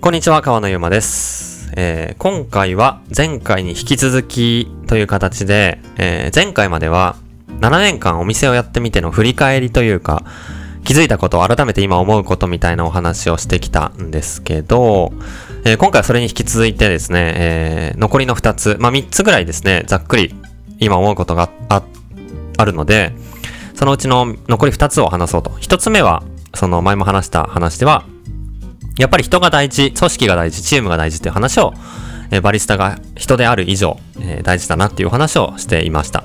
こんにちは、川野ゆうまです。えー今回は前回に引き続きという形で、えー前回までは7年間お店をやってみての振り返りというか、気づいたことを改めて今思うことみたいなお話をしてきたんですけど、えー今回はそれに引き続いてですね、えー残りの2つ、まあ3つぐらいですね、ざっくり今思うことがああるので、そのうちの残り2つを話そうと。1つ目は、その前も話した話では、やっぱり人が大事、組織が大事、チームが大事っていう話を、えバリスタが人である以上、え大事だなっていう話をしていました。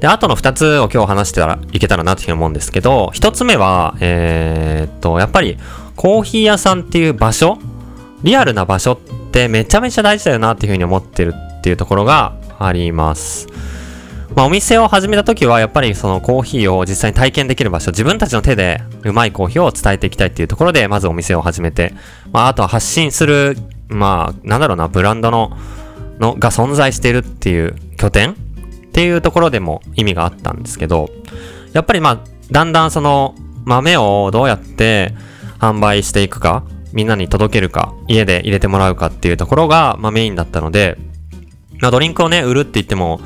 で、あとの二つを今日話してたらいけたらなっていうふうに思うんですけど、一つ目は、えーっと、やっぱりコーヒー屋さんっていう場所、リアルな場所ってめちゃめちゃ大事だよなっていうふうに思ってるっていうところがあります。まあ、お店を始めた時はやっぱりそのコーヒーを実際に体験できる場所、自分たちの手でうまいコーヒーを伝えていきたいっていうところで、まずお店を始めて、まあ、あとは発信する、まあ、なんだろうな、ブランドの、の、が存在しているっていう拠点っていうところでも意味があったんですけど、やっぱりまあ、だんだんその豆をどうやって販売していくか、みんなに届けるか、家で入れてもらうかっていうところが、まあメインだったので、まあドリンクをね、売るって言っても、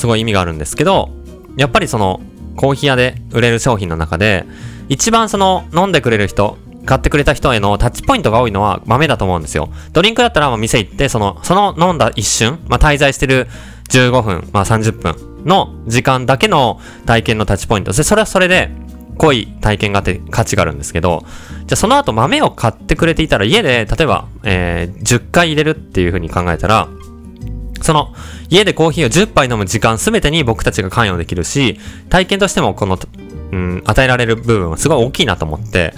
すごい意味があるんですけど、やっぱりその、コーヒー屋で売れる商品の中で、一番その、飲んでくれる人、買ってくれた人へのタッチポイントが多いのは豆だと思うんですよ。ドリンクだったらまあ店行って、その、その飲んだ一瞬、まあ滞在してる15分、まあ30分の時間だけの体験のタッチポイント。で、それはそれで、濃い体験があって価値があるんですけど、じゃあその後豆を買ってくれていたら家で、例えば、えー10回入れるっていう風に考えたら、その、家でコーヒーを10杯飲む時間すべてに僕たちが関与できるし、体験としてもこの、うん、与えられる部分はすごい大きいなと思って、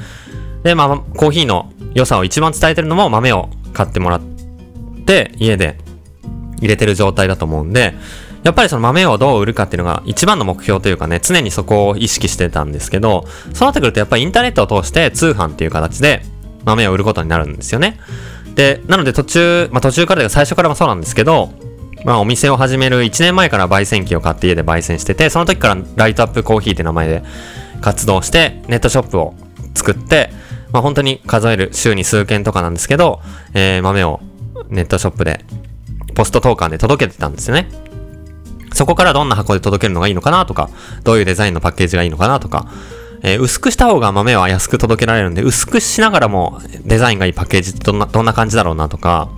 で、まあ、コーヒーの良さを一番伝えてるのも豆を買ってもらって、家で入れてる状態だと思うんで、やっぱりその豆をどう売るかっていうのが一番の目標というかね、常にそこを意識してたんですけど、そうなってくるとやっぱりインターネットを通して通販っていう形で豆を売ることになるんですよね。で、なので途中、まあ途中からというか最初からもそうなんですけど、まあお店を始める1年前から焙煎機を買って家で焙煎してて、その時からライトアップコーヒーって名前で活動して、ネットショップを作って、まあ本当に数える週に数件とかなんですけど、えー豆をネットショップで、ポスト投函で届けてたんですよね。そこからどんな箱で届けるのがいいのかなとか、どういうデザインのパッケージがいいのかなとか、えー薄くした方が豆は安く届けられるんで、薄くしながらもデザインがいいパッケージってどんな、どんな感じだろうなとか、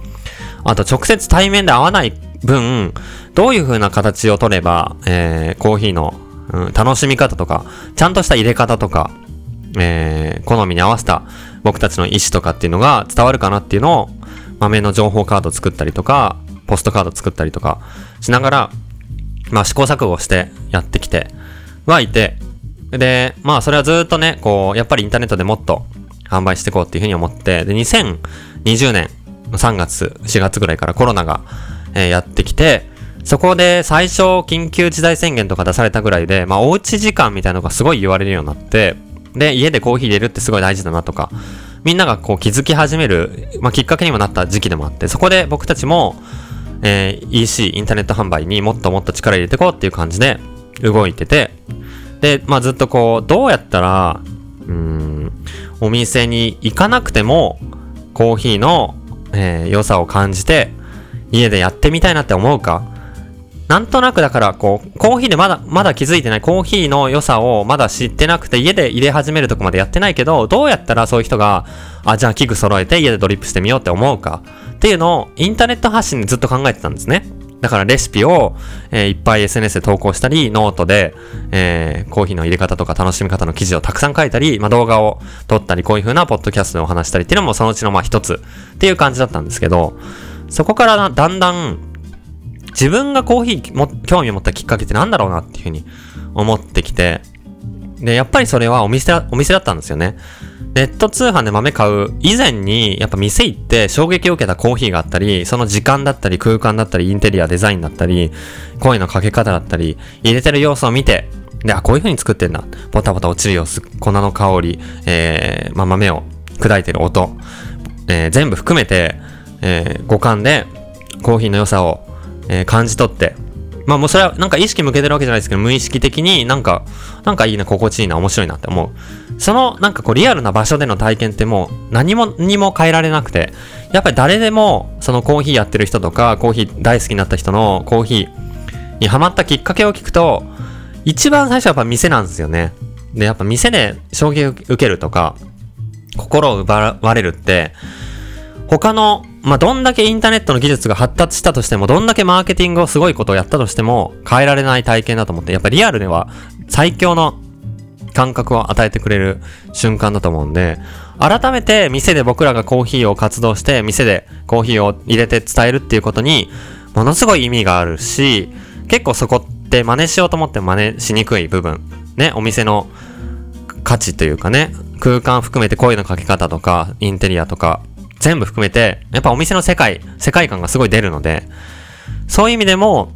あと直接対面で会わない分、どういう風な形を取れば、えーコーヒーの、うん楽しみ方とか、ちゃんとした入れ方とか、えー好みに合わせた僕たちの意思とかっていうのが伝わるかなっていうのを、豆の情報カード作ったりとか、ポストカード作ったりとかしながら、まあ試行錯誤してやってきてはいて、で、まあそれはずっとね、こう、やっぱりインターネットでもっと販売していこうっていうふうに思って、で、2020年3月、4月ぐらいからコロナが、えやってきて、そこで最初緊急事態宣言とか出されたぐらいで、まあおうち時間みたいなのがすごい言われるようになって、で、家でコーヒー入れるってすごい大事だなとか、みんながこう気づき始める、まあきっかけにもなった時期でもあって、そこで僕たちも、えー EC、インターネット販売にもっともっと力入れていこうっていう感じで動いてて、で、まあずっとこう、どうやったら、うん、お店に行かなくても、コーヒーの、えー良さを感じて、家でやってみたいなって思うか、なんとなくだから、こう、コーヒーでまだ、まだ気づいてない、コーヒーの良さをまだ知ってなくて、家で入れ始めるとこまでやってないけど、どうやったらそういう人が、あ、じゃあ器具揃えて家でドリップしてみようって思うか、っていうのを、インターネット発信でずっと考えてたんですね。だからレシピを、えーいっぱい SNS で投稿したり、ノートで、えーコーヒーの入れ方とか楽しみ方の記事をたくさん書いたり、まあ、動画を撮ったり、こういう風なポッドキャストでお話したりっていうのもそのうちのまあ一つっていう感じだったんですけど、そこからだんだん自分がコーヒーも興味を持ったきっかけってなんだろうなっていうふうに思ってきて、で、やっぱりそれはお店だ、お店だったんですよね。ネット通販で豆買う以前に、やっぱ店行って衝撃を受けたコーヒーがあったり、その時間だったり空間だったり、インテリア、デザインだったり、声のかけ方だったり、入れてる様子を見て、で、あ、こういう風に作ってんだ。ボタボタ落ちる様子、粉の香り、えー、まあ、豆を砕いてる音、えー全部含めて、えー五感でコーヒーの良さを、えー感じ取って、まあもうそれはなんか意識向けてるわけじゃないですけど、無意識的になんか、なんかいいな、心地いいな、面白いなって思う。そのなんかこうリアルな場所での体験ってもう何もにも変えられなくて、やっぱり誰でもそのコーヒーやってる人とか、コーヒー大好きになった人のコーヒーにハマったきっかけを聞くと、一番最初はやっぱ店なんですよね。で、やっぱ店で衝撃を受けるとか、心を奪われるって、他の、まあ、どんだけインターネットの技術が発達したとしても、どんだけマーケティングをすごいことをやったとしても、変えられない体験だと思って、やっぱリアルでは最強の感覚を与えてくれる瞬間だと思うんで、改めて店で僕らがコーヒーを活動して、店でコーヒーを入れて伝えるっていうことに、ものすごい意味があるし、結構そこって真似しようと思って真似しにくい部分。ね、お店の価値というかね、空間含めて声のかけ方とか、インテリアとか、全部含めて、やっぱお店の世界、世界観がすごい出るので、そういう意味でも、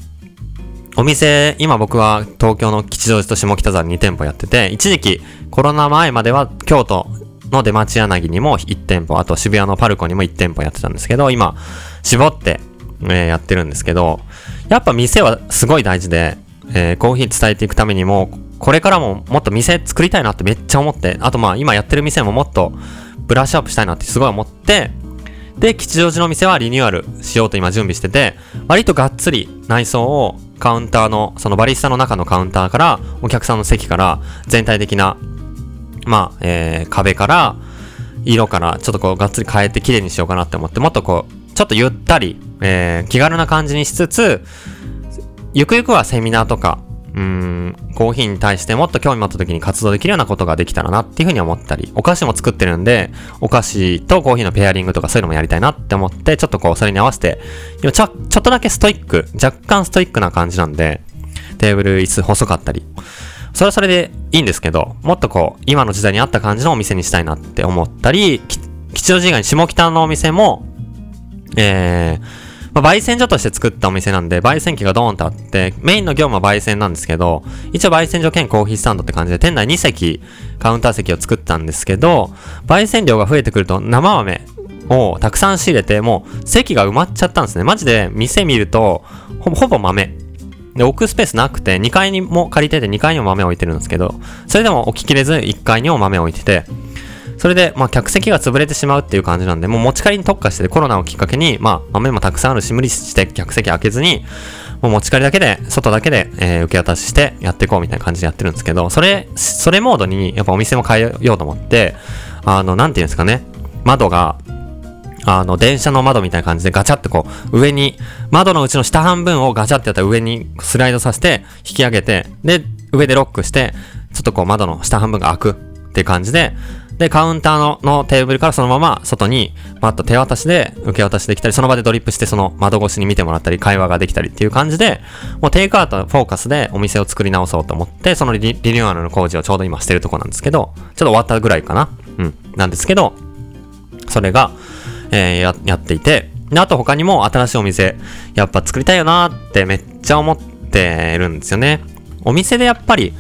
お店、今僕は東京の吉祥寺と下北沢に2店舗やってて、一時期コロナ前までは京都の出町柳にも1店舗、あと渋谷のパルコにも1店舗やってたんですけど、今、絞って、えー、やってるんですけど、やっぱ店はすごい大事で、えー、コーヒー伝えていくためにも、これからももっと店作りたいなってめっちゃ思って、あとまあ今やってる店ももっとブラッシュアップしたいなってすごい思って、で、吉祥寺の店はリニューアルしようと今準備してて、割とがっつり内装をカウンターの、そのバリスタの中のカウンターから、お客さんの席から、全体的な、まあ、えー、壁から、色から、ちょっとこう、がっつり変えて綺麗にしようかなって思って、もっとこう、ちょっとゆったり、えー、気軽な感じにしつつ、ゆくゆくはセミナーとか、うん、コーヒーに対してもっと興味持った時に活動できるようなことができたらなっていうふうに思ったり、お菓子も作ってるんで、お菓子とコーヒーのペアリングとかそういうのもやりたいなって思って、ちょっとこう、それに合わせて、今ちょ、ちょっとだけストイック、若干ストイックな感じなんで、テーブル椅子細かったり、それはそれでいいんですけど、もっとこう、今の時代に合った感じのお店にしたいなって思ったり、吉祥寺以外に下北のお店も、えー、まあ、焙煎所として作ったお店なんで、焙煎機がドーンとあって、メインの業務は焙煎なんですけど、一応焙煎所兼コーヒースタンドって感じで、店内2席、カウンター席を作ったんですけど、焙煎量が増えてくると生豆をたくさん仕入れて、もう席が埋まっちゃったんですね。マジで店見ると、ほぼほぼ豆。で、置くスペースなくて、2階にも借りてて2階にも豆置いてるんですけど、それでも置ききれず1階にも豆置いてて、それで、まあ、客席が潰れてしまうっていう感じなんで、もう持ち帰りに特化してコロナをきっかけに、まあ、豆もたくさんあるし、無理して客席開けずに、もう持ち帰りだけで、外だけで、えー、受け渡ししてやっていこうみたいな感じでやってるんですけど、それ、それモードに、やっぱお店も変えようと思って、あの、なんていうんですかね、窓が、あの、電車の窓みたいな感じでガチャってこう、上に、窓のうちの下半分をガチャってやったら上にスライドさせて、引き上げて、で、上でロックして、ちょっとこう窓の下半分が開くっていう感じで、で、カウンターののテーブルからそのまま外に、パッと手渡しで受け渡しできたり、その場でドリップしてその窓越しに見てもらったり、会話ができたりっていう感じで、もうテイクアウトフォーカスでお店を作り直そうと思って、そのリニューアルの工事をちょうど今してるとこなんですけど、ちょっと終わったぐらいかな？うん。なんですけど、それが、えー、や、やっていて、で、あと他にも新しいお店、やっぱ作りたいよなーってめっちゃ思ってるんですよね。お店でやっぱり、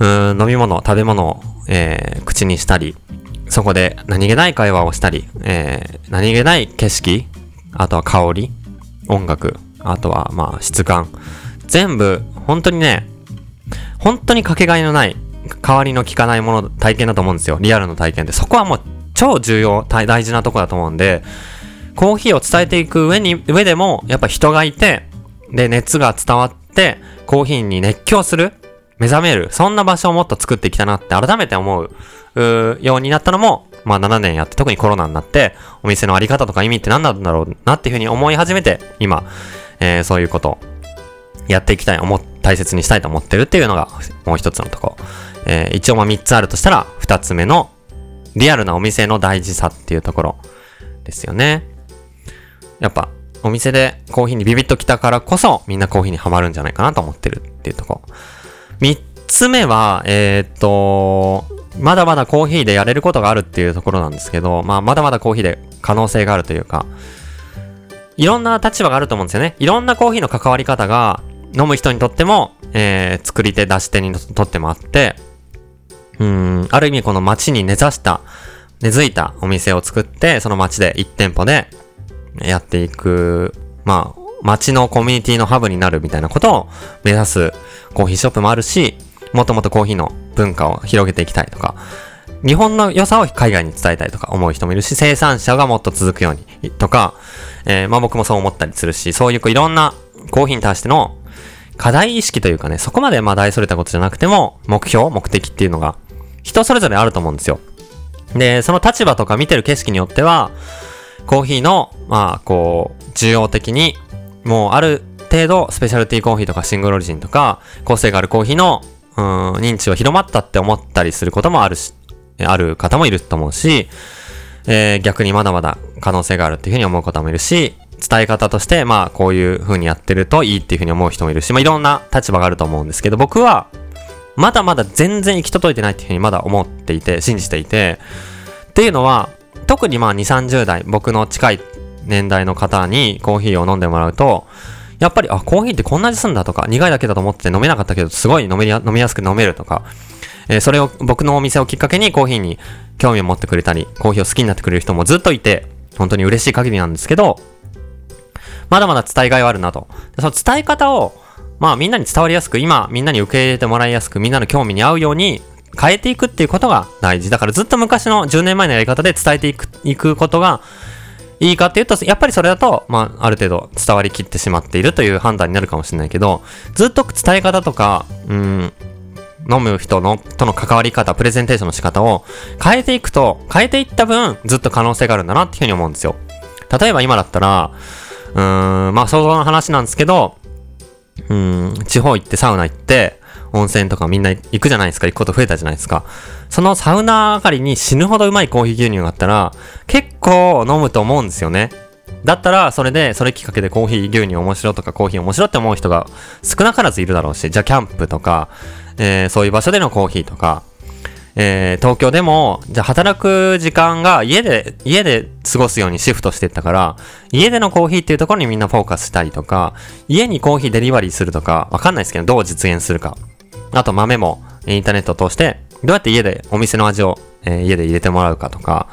うん、飲み物、食べ物えー、口にしたり、そこで何気ない会話をしたり、えー、何気ない景色、あとは香り、音楽、あとはまあ質感、全部本当にね、本当にかけがえのない、代わりの効かないもの、体験だと思うんですよ。リアルの体験で。そこはもう超重要、大事なとこだと思うんで、コーヒーを伝えていく上に、上でも、やっぱ人がいて、で、熱が伝わって、コーヒーに熱狂する。目覚める、そんな場所をもっと作っていきたいなって改めて思う、うようになったのも、まあ7年やって、特にコロナになって、お店のあり方とか意味って何なんだろうなっていうふうに思い始めて、今、えー、そういうことやっていきたい、思、大切にしたいと思ってるっていうのが、もう一つのとこ。えー、一応まあ3つあるとしたら、2つ目の、リアルなお店の大事さっていうところですよね。やっぱ、お店でコーヒーにビビッと来たからこそ、みんなコーヒーにはまるんじゃないかなと思ってるっていうところ。三つ目は、えー、っと、まだまだコーヒーでやれることがあるっていうところなんですけど、まあ、まだまだコーヒーで可能性があるというか、いろんな立場があると思うんですよね。いろんなコーヒーの関わり方が、飲む人にとっても、えー、作り手、出し手にとってもあって、うん、ある意味この街に根ざした、根付いたお店を作って、その街で1店舗でやっていく、まあ、街のコミュニティのハブになるみたいなことを目指すコーヒーショップもあるし、もともとコーヒーの文化を広げていきたいとか、日本の良さを海外に伝えたいとか思う人もいるし、生産者がもっと続くようにとか、えー、まあ僕もそう思ったりするし、そういういろんなコーヒーに対しての課題意識というかね、そこまでまあ大それたことじゃなくても、目標、目的っていうのが人それぞれあると思うんですよ。で、その立場とか見てる景色によっては、コーヒーの、まあ、こう、需要的に、もうある程度、スペシャルティーコーヒーとかシングルオリジンとか、個性があるコーヒーの、うん、認知は広まったって思ったりすることもあるし、ある方もいると思うし、えー、逆にまだまだ可能性があるっていうふうに思う方もいるし、伝え方として、まあ、こういう風にやってるといいっていう風に思う人もいるし、まあ、いろんな立場があると思うんですけど、僕は、まだまだ全然行き届いてないっていう風にまだ思っていて、信じていて、っていうのは、特にまあ2、30代、僕の近い年代の方にコーヒーを飲んでもらうと、やっぱり、あ、コーヒーってこんな味すんだとか、苦いだけだと思って飲めなかったけど、すごい飲め飲みやすく飲めるとか、えー、それを、僕のお店をきっかけにコーヒーに興味を持ってくれたり、コーヒーを好きになってくれる人もずっといて、本当に嬉しい限りなんですけど、まだまだ伝えがいはあるなと。その伝え方を、まあみんなに伝わりやすく、今みんなに受け入れてもらいやすく、みんなの興味に合うように変えていくっていうことが大事。だからずっと昔の10年前のやり方で伝えていく、いくことがいいかっていうと、やっぱりそれだと、まあある程度伝わりきってしまっているという判断になるかもしれないけど、ずっと伝え方とか、うん、飲む人の、との関わり方、プレゼンテーションの仕方を変えていくと、変えていった分、ずっと可能性があるんだなっていうふうに思うんですよ。例えば今だったら、うーん、まあ想像の話なんですけど、うん、地方行ってサウナ行って、温泉とかみんな行くじゃないですか。行くこと増えたじゃないですか。そのサウナ上がりに死ぬほどうまいコーヒー牛乳があったら、結構飲むと思うんですよね。だったら、それで、それきっかけでコーヒー牛乳面白とかコーヒー面白って思う人が少なからずいるだろうし、じゃあキャンプとか、えー、そういう場所でのコーヒーとか、えー、東京でも、じゃあ働く時間が家で、家で過ごすようにシフトしていったから、家でのコーヒーっていうところにみんなフォーカスしたりとか、家にコーヒーデリバリーするとか、わかんないですけど、どう実現するか。あと豆もインターネットを通して、どうやって家でお店の味を、えー、家で入れてもらうかとか、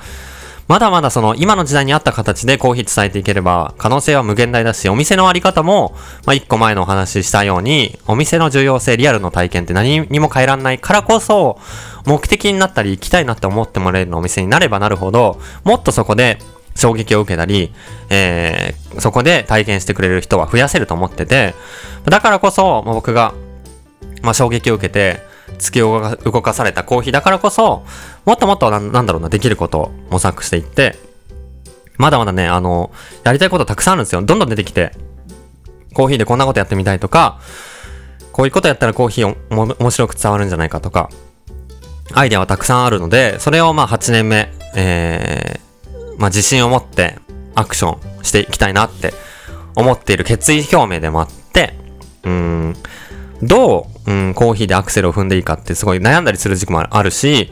まだまだその今の時代に合った形でコーヒー伝えていければ可能性は無限大だし、お店のあり方も、まあ、一個前のお話ししたように、お店の重要性、リアルの体験って何にも変えらんないからこそ、目的になったり行きたいなって思ってもらえるお店になればなるほど、もっとそこで衝撃を受けたり、えー、そこで体験してくれる人は増やせると思ってて、だからこそ、まあ、僕が、まあ、衝撃を受けて、突き動かされたコーヒーだからこそ、もっともっとななんだろうな、できることを模索していって、まだまだね、あの、やりたいことたくさんあるんですよ。どんどん出てきて、コーヒーでこんなことやってみたいとか、こういうことやったらコーヒーお面白く伝わるんじゃないかとか、アイデアはたくさんあるので、それをまあ8年目、えー、まあ自信を持ってアクションしていきたいなって思っている決意表明でもあって、うん、どう、うん、コーヒーでアクセルを踏んでいいかってすごい悩んだりする時期もあるし、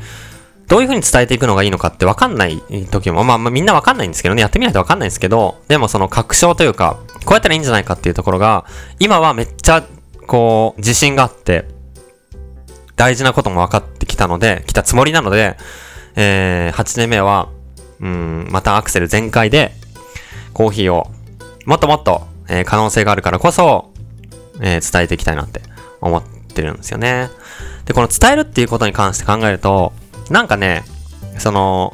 どういう風に伝えていくのがいいのかってわかんない時も、まあ、まあ、みんなわかんないんですけどね、やってみないとわかんないんですけど、でもその確証というか、こうやったらいいんじゃないかっていうところが、今はめっちゃ、こう、自信があって、大事なことも分かってきたので、来たつもりなので、えー、8年目は、うん、またアクセル全開で、コーヒーを、もっともっと、えー、可能性があるからこそ、えー、伝えていきたいなって思ってるんですよね。で、この伝えるっていうことに関して考えると、なんかね、その、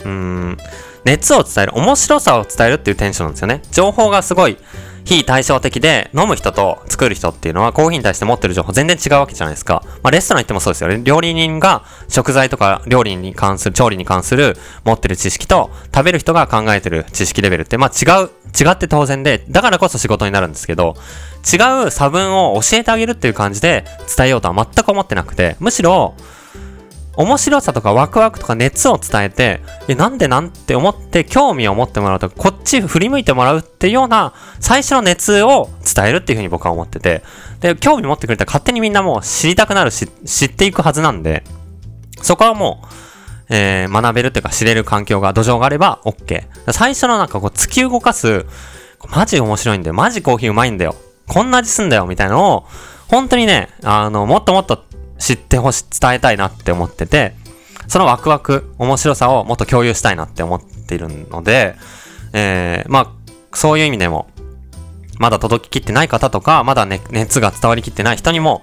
うーん、熱を伝える、面白さを伝えるっていうテンションなんですよね。情報がすごい非対照的で、飲む人と作る人っていうのはコーヒーに対して持ってる情報全然違うわけじゃないですか。まあレストラン行ってもそうですよね。料理人が食材とか料理に関する、調理に関する持ってる知識と、食べる人が考えてる知識レベルって、まあ違う、違って当然で、だからこそ仕事になるんですけど、違う差分を教えてあげるっていう感じで伝えようとは全く思ってなくて、むしろ、面白さとかワクワクとか熱を伝えて、え、なんでなんて思って興味を持ってもらうとか、こっち振り向いてもらうっていうような最初の熱を伝えるっていうふうに僕は思ってて、で、興味持ってくれたら勝手にみんなもう知りたくなるし、知っていくはずなんで、そこはもう、えー、学べるっていうか知れる環境が、土壌があれば OK。最初のなんかこう突き動かす、マジ面白いんだよ。マジコーヒーうまいんだよ。こんな味すんだよ。みたいなのを、本当にね、あの、もっともっと知ってほしい、伝えたいなって思ってて、そのワクワク、面白さをもっと共有したいなって思っているので、えー、まあ、そういう意味でも、まだ届ききってない方とか、まだね、熱が伝わりきってない人にも、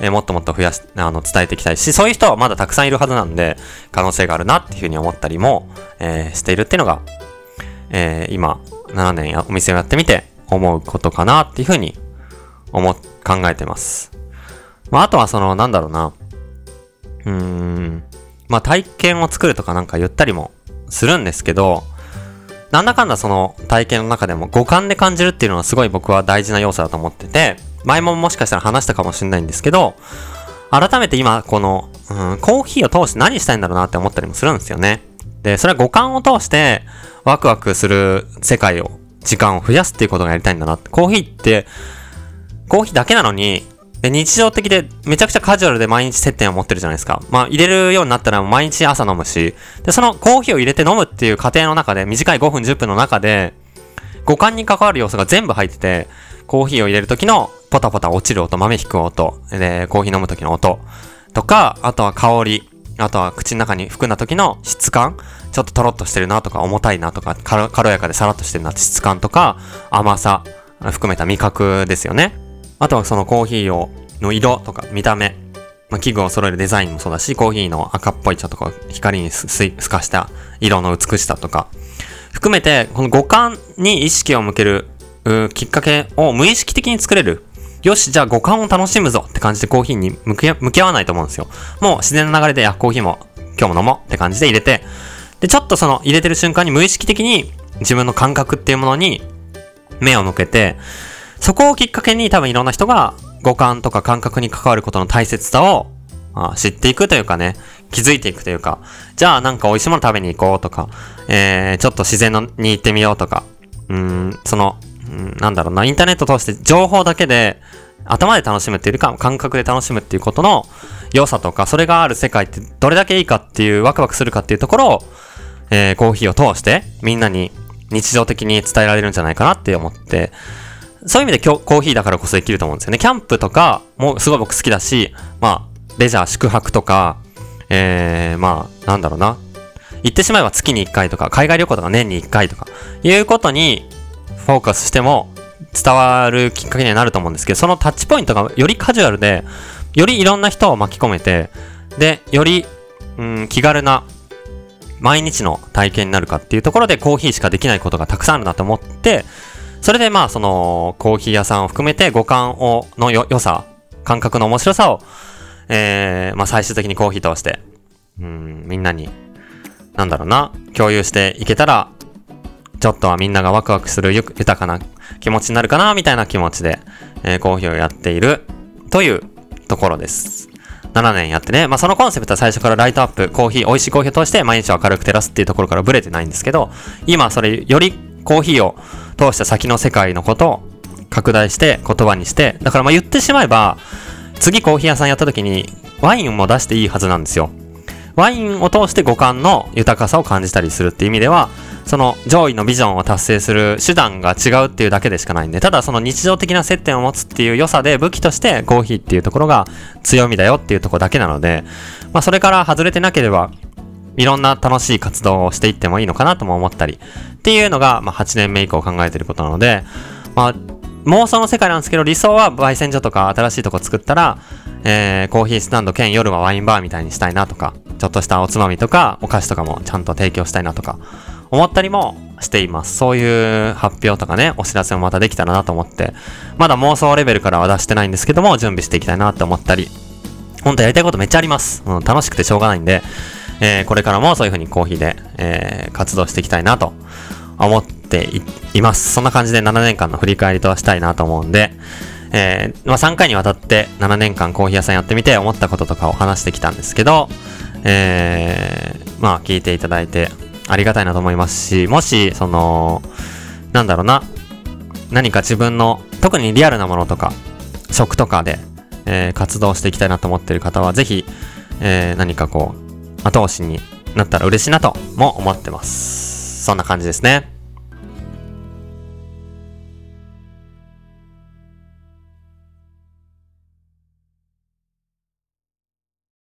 えー、もっともっと増やし、あの、伝えていきたいし、そういう人はまだたくさんいるはずなんで、可能性があるなっていうふうに思ったりも、えー、しているっていうのが、えー、今、7年やお店をやってみて思うことかなっていうふうに思、考えてます。まあ、あとはその、なんだろうな。うーん。まあ、体験を作るとかなんか言ったりもするんですけど、なんだかんだその体験の中でも五感で感じるっていうのはすごい僕は大事な要素だと思ってて、前ももしかしたら話したかもしれないんですけど、改めて今この、うん、コーヒーを通して何したいんだろうなって思ったりもするんですよね。で、それは五感を通してワクワクする世界を、時間を増やすっていうことがやりたいんだなって。コーヒーって、コーヒーだけなのに、で、日常的でめちゃくちゃカジュアルで毎日接点を持ってるじゃないですか。まあ、入れるようになったら毎日朝飲むし、で、そのコーヒーを入れて飲むっていう過程の中で、短い5分10分の中で、五感に関わる要素が全部入ってて、コーヒーを入れる時のポタポタ落ちる音、豆引く音、で、コーヒー飲む時の音とか、あとは香り、あとは口の中に含んだ時の質感、ちょっとトロッとしてるなとか、重たいなとか、軽やかでさらっとしてるなって質感とか、甘さ、含めた味覚ですよね。あとはそのコーヒーを、の色とか見た目、まあ、器具を揃えるデザインもそうだし、コーヒーの赤っぽいちょっとこう光にすかした色の美しさとか、含めて、この五感に意識を向けるきっかけを無意識的に作れる。よし、じゃあ五感を楽しむぞって感じでコーヒーに向き向き合わないと思うんですよ。もう自然な流れで、や、コーヒーも今日も飲もうって感じで入れて、で、ちょっとその入れてる瞬間に無意識的に自分の感覚っていうものに目を向けて、そこをきっかけに多分いろんな人が五感とか感覚に関わることの大切さを、あ、知っていくというかね、気づいていくというか、じゃあなんか美味しいもの食べに行こうとか、えー、ちょっと自然のに行ってみようとか、うん、その、うん、なんだろうな、インターネット通して情報だけで、頭で楽しむっていうか、感覚で楽しむっていうことの良さとか、それがある世界ってどれだけいいかっていう、ワクワクするかっていうところを、えー、コーヒーを通して、みんなに日常的に伝えられるんじゃないかなって思って、そういう意味で今日コーヒーだからこそできると思うんですよね。キャンプとかもすごい僕好きだし、まあ、レジャー、宿泊とか、えー、まあ、なんだろうな。言ってしまえば月に1回とか、海外旅行とか年に1回とか、いうことにフォーカスしても伝わるきっかけにはなると思うんですけど、そのタッチポイントがよりカジュアルで、よりいろんな人を巻き込めて、で、より、うん、気軽な毎日の体験になるかっていうところでコーヒーしかできないことがたくさんあるなと思って、それでまあそのコーヒー屋さんを含めて五感を、のよ、良さ、感覚の面白さを、えー、まあ最終的にコーヒー通して、うん、みんなに、なんだろうな、共有していけたら、ちょっとはみんながワクワクする豊かな気持ちになるかな、みたいな気持ちで、えー、コーヒーをやっているというところです。7年やってね、まあそのコンセプトは最初からライトアップ、コーヒー、美味しいコーヒーを通して毎日明るく照らすっていうところからブレてないんですけど、今それよりコーヒーを通した先の世界のことを拡大して言葉にして、だからまあ言ってしまえば、次コーヒー屋さんやった時にワインも出していいはずなんですよ。ワインを通して五感の豊かさを感じたりするっていう意味では、その上位のビジョンを達成する手段が違うっていうだけでしかないんで、ただその日常的な接点を持つっていう良さで武器としてコーヒーっていうところが強みだよっていうとこだけなので、まあそれから外れてなければいろんな楽しい活動をしていってもいいのかなとも思ったり、っていうのが、まあ、8年目以降考えてることなので、まあ、妄想の世界なんですけど、理想は焙煎所とか新しいとこ作ったら、えー、コーヒースタンド兼夜はワインバーみたいにしたいなとか、ちょっとしたおつまみとか、お菓子とかもちゃんと提供したいなとか、思ったりもしています。そういう発表とかね、お知らせもまたできたらなと思って、まだ妄想レベルからは出してないんですけども、準備していきたいなって思ったり、本当やりたいことめっちゃあります。うん、楽しくてしょうがないんで、えー、これからもそういう風にコーヒーで、えー、活動していきたいなと思っています。そんな感じで7年間の振り返りとはしたいなと思うんで、えー、まあ、3回にわたって7年間コーヒー屋さんやってみて思ったこととかを話してきたんですけど、えー、まあ聞いていただいてありがたいなと思いますし、もし、その、なんだろうな、何か自分の、特にリアルなものとか、食とかで、えー、活動していきたいなと思っている方は、ぜひ、えー、何かこう、後押しになったら嬉しいなとも思ってます。そんな感じですね。